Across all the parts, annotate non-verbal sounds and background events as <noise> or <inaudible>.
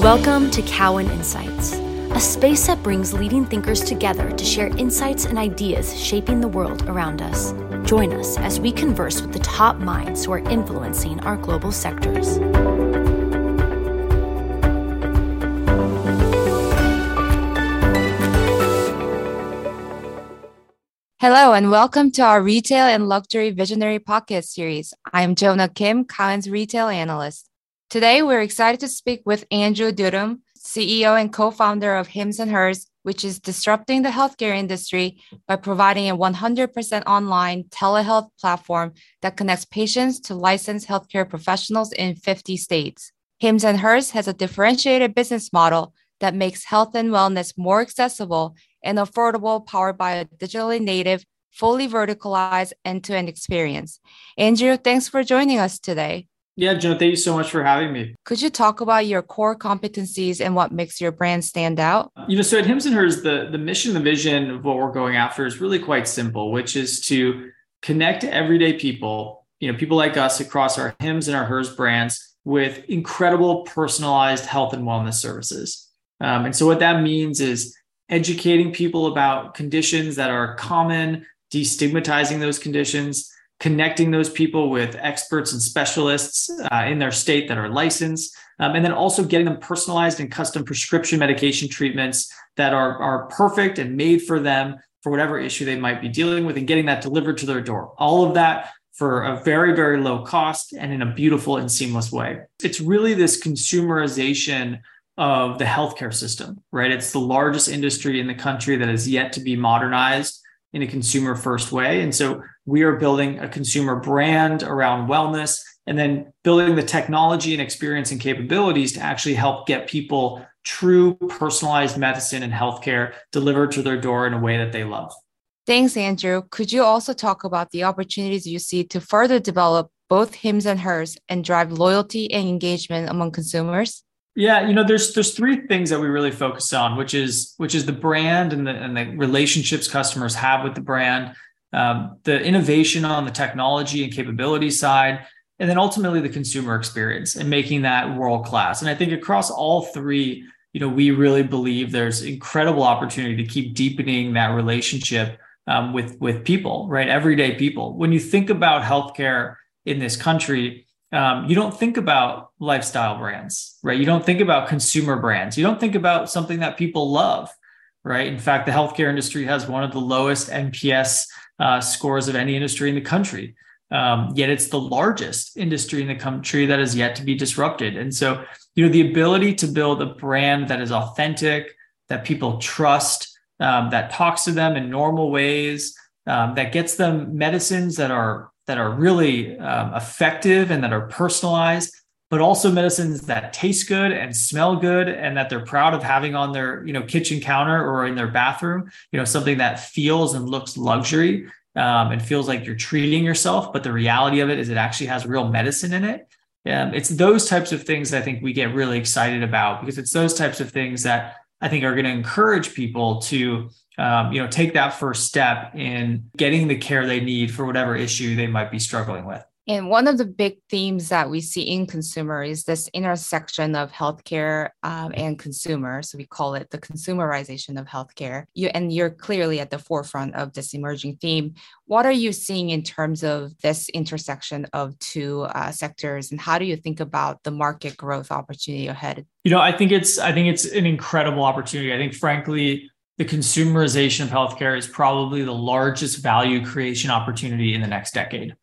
Welcome to Cowen Insights, a space that brings leading thinkers together to share insights and ideas shaping the world around us. Join us as we converse with the top minds who are influencing our global sectors. Hello and welcome to our Retail and Luxury Visionary Podcast series. I am Jonah Kim, Cowen's retail analyst. Today, we're excited to speak with Andrew Dudum, CEO and co-founder of Hims and Hers, which is disrupting the healthcare industry by providing a 100% online telehealth platform that connects patients to licensed healthcare professionals in 50 states. Hims and Hers has a differentiated business model that makes health and wellness more accessible and affordable, powered by a digitally native, fully verticalized end-to-end experience. Andrew, thanks for joining us today. Yeah, Joe, thank you so much for having me. Could you talk about your core competencies and what makes your brand stand out? You know, so at Hims and Hers, the, the mission, the vision of what we're going after is really quite simple, which is to connect everyday people, you know, people like us across our Hims and our Hers brands with incredible personalized health and wellness services. Um, and so what that means is educating people about conditions that are common, destigmatizing those conditions, connecting those people with experts and specialists uh, in their state that are licensed, um, and then also getting them personalized and custom prescription medication treatments that are, are perfect and made for them for whatever issue they might be dealing with and getting that delivered to their door. All of that for a very, very low cost and in a beautiful and seamless way. It's really this consumerization of the healthcare system, right? It's the largest industry in the country that is yet to be modernized in a consumer first way. And so we are building a consumer brand around wellness and then building the technology and experience and capabilities to actually help get people true personalized medicine and healthcare delivered to their door in a way that they love. Thanks, Andrew. Could you also talk about the opportunities you see to further develop both Hims and Hers and drive loyalty and engagement among consumers? Yeah, you know, there's there's three things that we really focus on, which is which is the brand and the and the relationships customers have with the brand, um, the innovation on the technology and capability side, and then ultimately the consumer experience and making that world class. And I think across all three, you know, we really believe there's incredible opportunity to keep deepening that relationship um, with with people, right? Everyday people. When you think about healthcare in this country um, you don't think about lifestyle brands, right? You don't think about consumer brands. You don't think about something that people love, right? In fact, the healthcare industry has one of the lowest NPS uh, scores of any industry in the country. Um, yet it's the largest industry in the country that is yet to be disrupted. And so, you know, the ability to build a brand that is authentic, that people trust, um, that talks to them in normal ways, um, that gets them medicines that are that are really um, effective and that are personalized but also medicines that taste good and smell good and that they're proud of having on their you know kitchen counter or in their bathroom you know something that feels and looks luxury um, and feels like you're treating yourself but the reality of it is it actually has real medicine in it. Um, it's those types of things i think we get really excited about because it's those types of things that i think are going to encourage people to um, you know, take that first step in getting the care they need for whatever issue they might be struggling with. And one of the big themes that we see in consumer is this intersection of healthcare um, and consumer. So we call it the consumerization of healthcare. You and you're clearly at the forefront of this emerging theme. What are you seeing in terms of this intersection of two uh, sectors, and how do you think about the market growth opportunity ahead? You know, I think it's I think it's an incredible opportunity. I think, frankly, the consumerization of healthcare is probably the largest value creation opportunity in the next decade.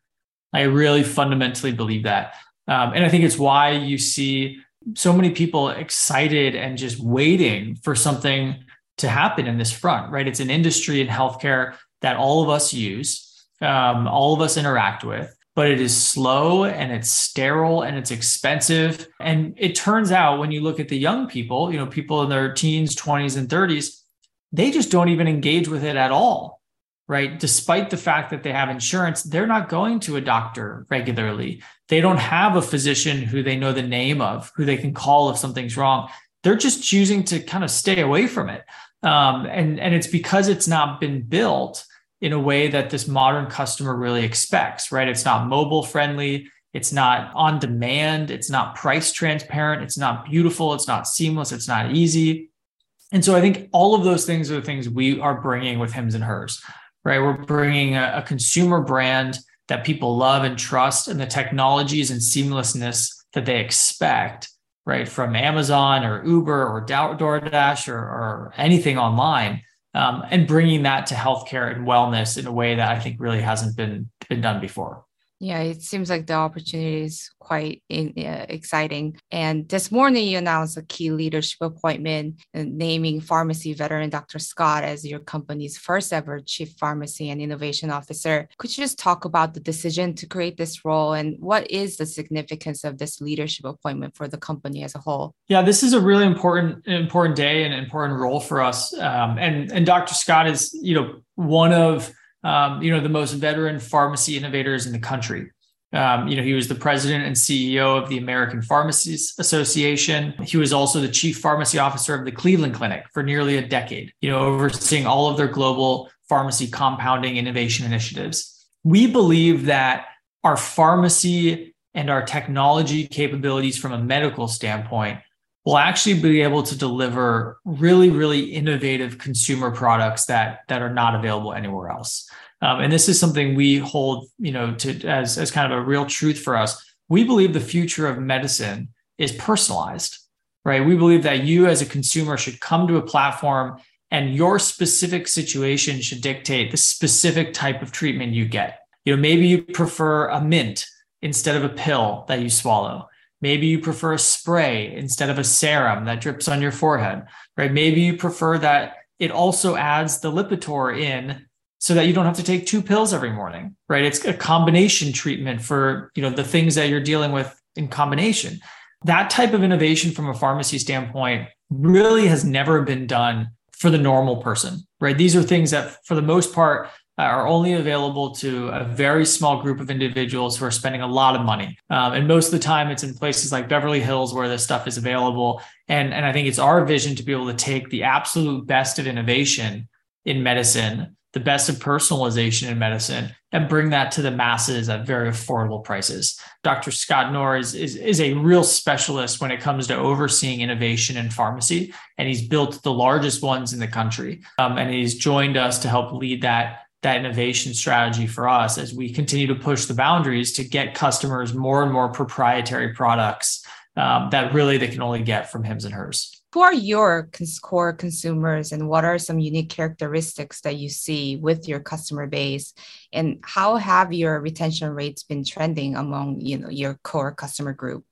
I really fundamentally believe that. Um, and I think it's why you see so many people excited and just waiting for something to happen in this front, right? It's an industry in healthcare that all of us use, um, all of us interact with, but it is slow and it's sterile and it's expensive. And it turns out when you look at the young people, you know, people in their teens, 20s, and 30s, they just don't even engage with it at all right despite the fact that they have insurance they're not going to a doctor regularly they don't have a physician who they know the name of who they can call if something's wrong they're just choosing to kind of stay away from it um, and and it's because it's not been built in a way that this modern customer really expects right it's not mobile friendly It's not on demand. It's not price transparent. It's not beautiful. It's not seamless. It's not easy. And so I think all of those things are the things we are bringing with Hims and Hers, right? We're bringing a, a consumer brand that people love and trust and the technologies and seamlessness that they expect, right? From Amazon or Uber or DoorDash or, or anything online. Um, and bringing that to healthcare and wellness in a way that I think really hasn't been been done before. Yeah, it seems like the opportunity is quite in, uh, exciting. And this morning, you announced a key leadership appointment, uh, naming pharmacy veteran Dr. Scott as your company's first ever chief pharmacy and innovation officer. Could you just talk about the decision to create this role and what is the significance of this leadership appointment for the company as a whole? Yeah, this is a really important important day and important role for us. Um, and and Dr. Scott is you know one of um, you know, the most veteran pharmacy innovators in the country. Um, you know, he was the president and CEO of the American Pharmacists Association. He was also the chief pharmacy officer of the Cleveland Clinic for nearly a decade, you know, overseeing all of their global pharmacy compounding innovation initiatives. We believe that our pharmacy and our technology capabilities from a medical standpoint will actually be able to deliver really, really innovative consumer products that that are not available anywhere else. Um, and this is something we hold, you know, to as as kind of a real truth for us. We believe the future of medicine is personalized, right? We believe that you as a consumer should come to a platform and your specific situation should dictate the specific type of treatment you get. You know, maybe you prefer a mint instead of a pill that you swallow Maybe you prefer a spray instead of a serum that drips on your forehead, right? Maybe you prefer that it also adds the Lipitor in so that you don't have to take two pills every morning, right? It's a combination treatment for, you know, the things that you're dealing with in combination. That type of innovation from a pharmacy standpoint really has never been done for the normal person, right? These are things that for the most part are only available to a very small group of individuals who are spending a lot of money. Um, and most of the time, it's in places like Beverly Hills where this stuff is available. And, and I think it's our vision to be able to take the absolute best of innovation in medicine, the best of personalization in medicine, and bring that to the masses at very affordable prices. Dr. Scott Knoer is, is, is a real specialist when it comes to overseeing innovation in pharmacy, and he's built the largest ones in the country. Um, and he's joined us to help lead that that innovation strategy for us as we continue to push the boundaries to get customers more and more proprietary products um, that really they can only get from Hims and Hers. Who are your core consumers, and what are some unique characteristics that you see with your customer base? And how have your retention rates been trending among you know your core customer group?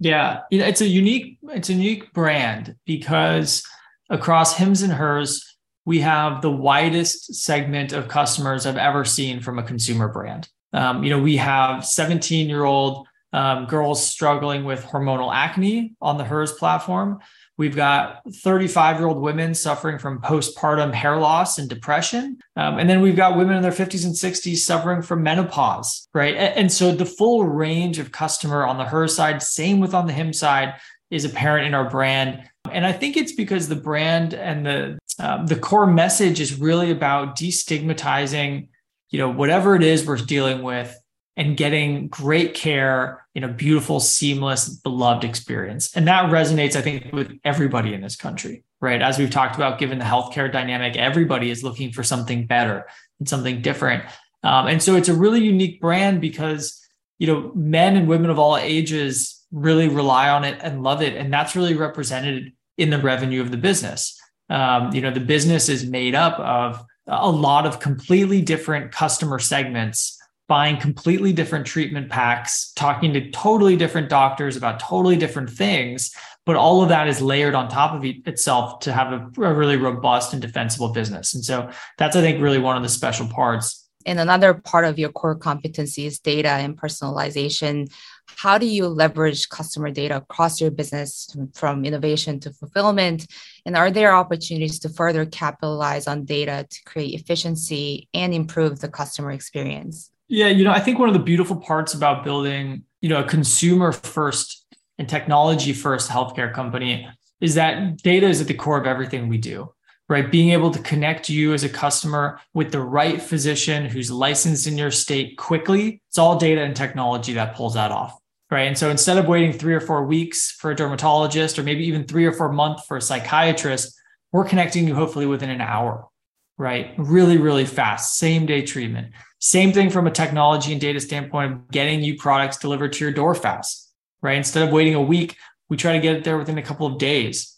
Yeah, it's a unique it's a unique brand because across Hims and Hers, we have the widest segment of customers I've ever seen from a consumer brand. Um, you know, we have 17 year old um, girls struggling with hormonal acne on the HERS platform. We've got 35 year old women suffering from postpartum hair loss and depression. Um, and then we've got women in their 50s and 60s suffering from menopause, right? And, and so the full range of customer on the HERS side, same with on the HIM side, is apparent in our brand. And I think it's because the brand and the um, the core message is really about destigmatizing, you know, whatever it is we're dealing with and getting great care in a beautiful, seamless, beloved experience. And that resonates, I think, with everybody in this country, right? As we've talked about, given the healthcare dynamic, everybody is looking for something better and something different. Um, and so it's a really unique brand because, you know, men and women of all ages really rely on it and love it. And that's really represented in the revenue of the business. Um, you know the business is made up of a lot of completely different customer segments buying completely different treatment packs talking to totally different doctors about totally different things but all of that is layered on top of itself to have a, a really robust and defensible business. And so that's i think really one of the special parts. And another part of your core competency is data and personalization how do you leverage customer data across your business from innovation to fulfillment? And are there opportunities to further capitalize on data to create efficiency and improve the customer experience? Yeah, you know, I think one of the beautiful parts about building, you know, a consumer first and technology first healthcare company is that data is at the core of everything we do. Right? Being able to connect you as a customer with the right physician who's licensed in your state quickly. It's all data and technology that pulls that off. Right. And so instead of waiting three or four weeks for a dermatologist or maybe even three or four months for a psychiatrist, we're connecting you hopefully within an hour. Right. Really, really fast, same day treatment. Same thing from a technology and data standpoint getting you products delivered to your door fast. Right. Instead of waiting a week, we try to get it there within a couple of days.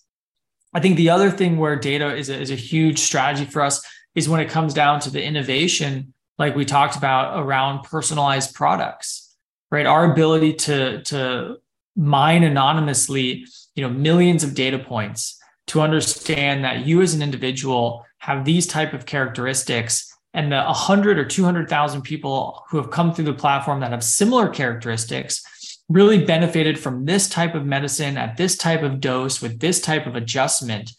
I think the other thing where data is a, is a huge strategy for us is when it comes down to the innovation, like we talked about around personalized products, right? Our ability to, to mine anonymously, you know, millions of data points to understand that you as an individual have these type of characteristics and the 100 or 200,000 people who have come through the platform that have similar characteristics really benefited from this type of medicine at this type of dose with this type of adjustment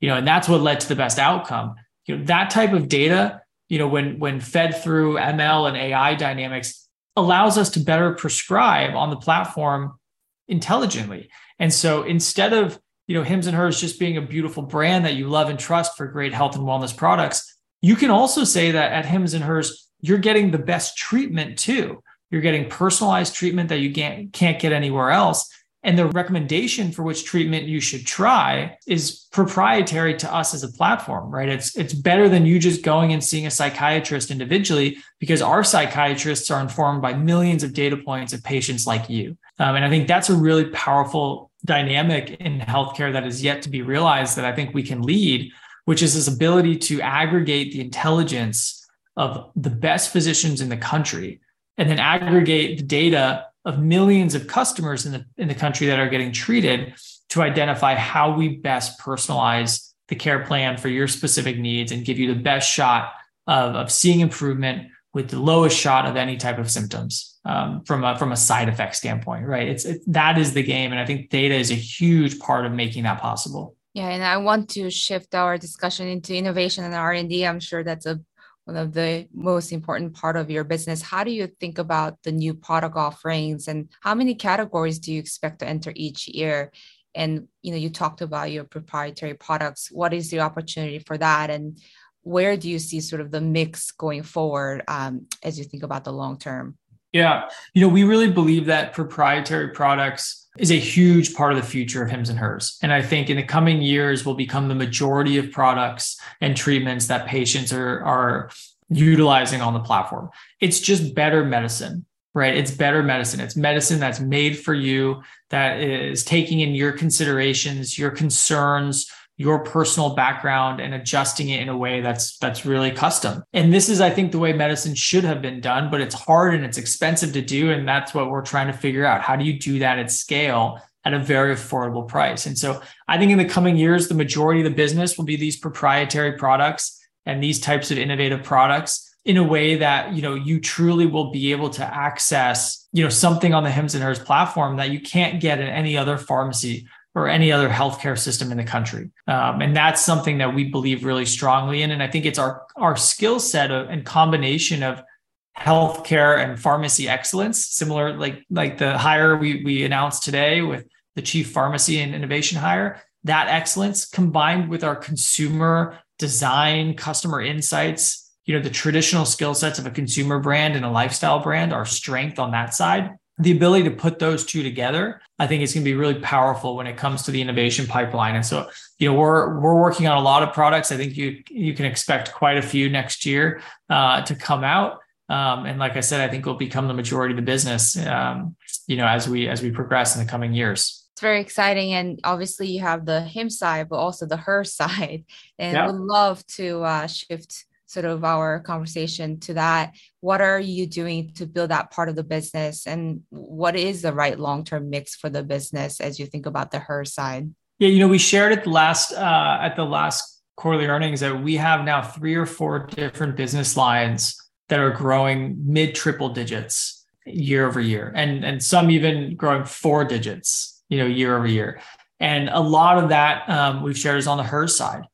you know and that's what led to the best outcome. You know that type of data you know when when fed through ml and ai dynamics allows us to better prescribe on the platform intelligently. And so instead of you know hims and hers just being a beautiful brand that you love and trust for great health and wellness products you can also say that at hims and hers you're getting the best treatment too you're getting personalized treatment that you can't, can't get anywhere else. And the recommendation for which treatment you should try is proprietary to us as a platform, right? It's it's better than you just going and seeing a psychiatrist individually because our psychiatrists are informed by millions of data points of patients like you. Um, and I think that's a really powerful dynamic in healthcare that is yet to be realized that I think we can lead, which is this ability to aggregate the intelligence of the best physicians in the country and then aggregate the data of millions of customers in the in the country that are getting treated to identify how we best personalize the care plan for your specific needs and give you the best shot of, of seeing improvement with the lowest shot of any type of symptoms um, from a from a side effect standpoint right? It's it, that is the game and i think data is a huge part of making that possible. Yeah and i want to shift our discussion into innovation and r&d i'm sure that's a one of the most important part of your business. How do you think about the new product offerings and how many categories do you expect to enter each year? And you know, you talked about your proprietary products. What is the opportunity for that? And where do you see sort of the mix going forward um, as you think about the long term? Yeah, you know, we really believe that proprietary products is a huge part of the future of hims and hers. And I think in the coming years will become the majority of products and treatments that patients are, are utilizing on the platform. It's just better medicine, right? It's better medicine. It's medicine that's made for you, that is taking in your considerations, your concerns, your personal background and adjusting it in a way that's that's really custom. And this is I think the way medicine should have been done, but it's hard and it's expensive to do and that's what we're trying to figure out. How do you do that at scale? At a very affordable price. And so I think in the coming years, the majority of the business will be these proprietary products and these types of innovative products in a way that you know you truly will be able to access you know something on the hims and hers platform that you can't get in any other pharmacy or any other healthcare system in the country. Um, and that's something that we believe really strongly in. And I think it's our, our skill set and combination of healthcare and pharmacy excellence, similar like, like the hire we, we announced today with the chief pharmacy and innovation hire, that excellence combined with our consumer design, customer insights, you know, the traditional skill sets of a consumer brand and a lifestyle brand, our strength on that side the ability to put those two together, I think it's going to be really powerful when it comes to the innovation pipeline. And so, you know, we're we're working on a lot of products. I think you you can expect quite a few next year uh, to come out. Um, and like I said, I think will become the majority of the business. Um, you know, as we as we progress in the coming years. It's very exciting, and obviously you have the him side, but also the her <laughs> side, and yeah. would love to uh, shift sort of our conversation to that. What are you doing to build that part of the business? And what is the right long-term mix for the business as you think about the her side? Yeah you know we shared at the last uh, at the last quarterly earnings that we have now three or four different business lines that are growing mid triple digits year over year and and some even growing four digits you know year over year. And a lot of that um, we've shared is on the her side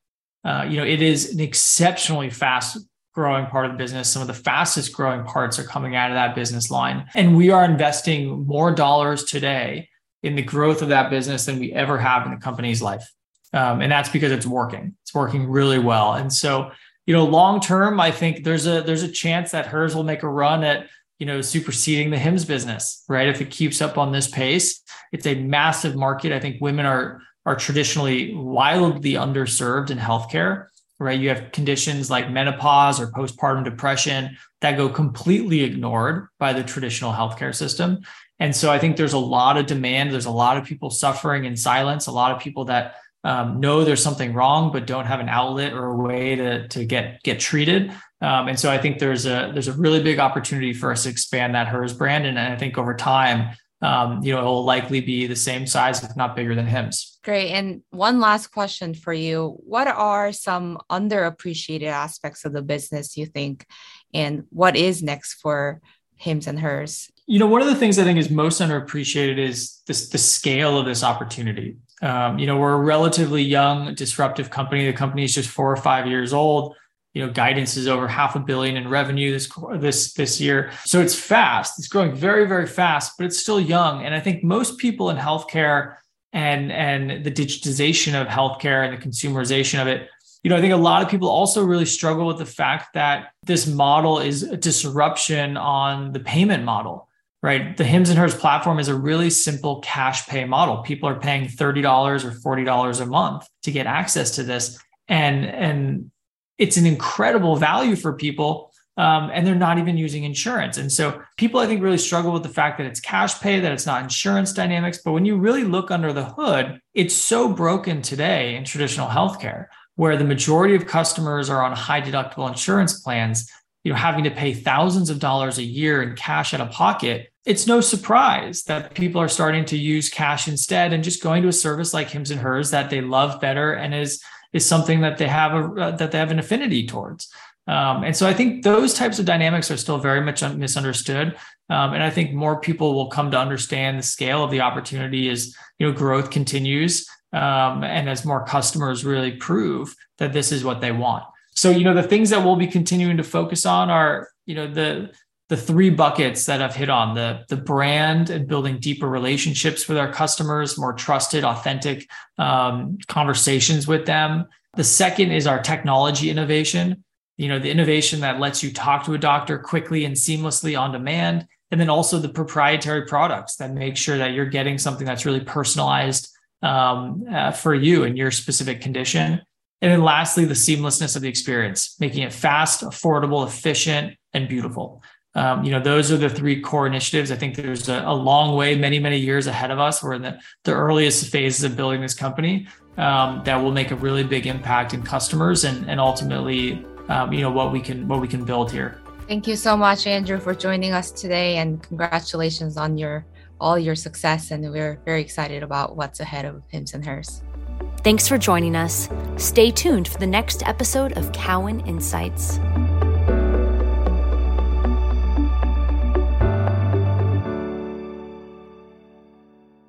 uh, you know, it is an exceptionally fast growing part of the business. Some of the fastest growing parts are coming out of that business line. And we are investing more dollars today in the growth of that business than we ever have in the company's life. Um, and that's because it's working. It's working really well. And so, you know, long term, I think there's a there's a chance that hers will make a run at you know superseding the Hims business, right? If it keeps up on this pace, it's a massive market. I think women are are traditionally wildly underserved in healthcare, right? You have conditions like menopause or postpartum depression that go completely ignored by the traditional healthcare system. And so I think there's a lot of demand. There's a lot of people suffering in silence, a lot of people that um, know there's something wrong but don't have an outlet or a way to, to get get treated. Um, and so I think there's a there's a really big opportunity for us to expand that hers brand. And I think over time, um, you know, it will likely be the same size, if not bigger than Hims. Great. And one last question for you. What are some underappreciated aspects of the business you think? And what is next for Hims and hers? You know, one of the things I think is most underappreciated is this the scale of this opportunity. Um, you know, we're a relatively young, disruptive company. The company is just four or five years old. You know, guidance is over half a billion in revenue this this this year. So it's fast. It's growing very, very fast, but it's still young. And I think most people in healthcare and and the digitization of healthcare and the consumerization of it you know, I think a lot of people also really struggle with the fact that this model is a disruption on the payment model right? The Hims and Hers platform is a really simple cash pay model. People are paying $30 or $40 a month to get access to this. And, and it's an incredible value for people. Um, and they're not even using insurance. And so people, I think, really struggle with the fact that it's cash pay, that it's not insurance dynamics. But when you really look under the hood, it's so broken today in traditional healthcare, where the majority of customers are on high deductible insurance plans, you know, having to pay thousands of dollars a year in cash out of pocket it's no surprise that people are starting to use cash instead and just going to a service like Hims and Hers that they love better and is is something that they have a uh, that they have an affinity towards. Um, and so I think those types of dynamics are still very much misunderstood. Um, and I think more people will come to understand the scale of the opportunity as you know growth continues um, and as more customers really prove that this is what they want. So you know the things that we'll be continuing to focus on are you know the the three buckets that I've hit on the, the brand and building deeper relationships with our customers, more trusted, authentic um, conversations with them. The second is our technology innovation, you know, the innovation that lets you talk to a doctor quickly and seamlessly on demand. And then also the proprietary products that make sure that you're getting something that's really personalized um, uh, for you and your specific condition. And then lastly, the seamlessness of the experience, making it fast, affordable, efficient, and beautiful. Um, you know, those are the three core initiatives. I think there's a, a, long way, many, many years ahead of us. We're in the, the earliest phases of building this company um, that will make a really big impact in customers and, and ultimately, um, you know, what we can what we can build here. Thank you so much, Andrew, for joining us today, and congratulations on your all your success. And we're very excited about what's ahead of Hims and Hers. Thanks for joining us. Stay tuned for the next episode of Cowen Insights.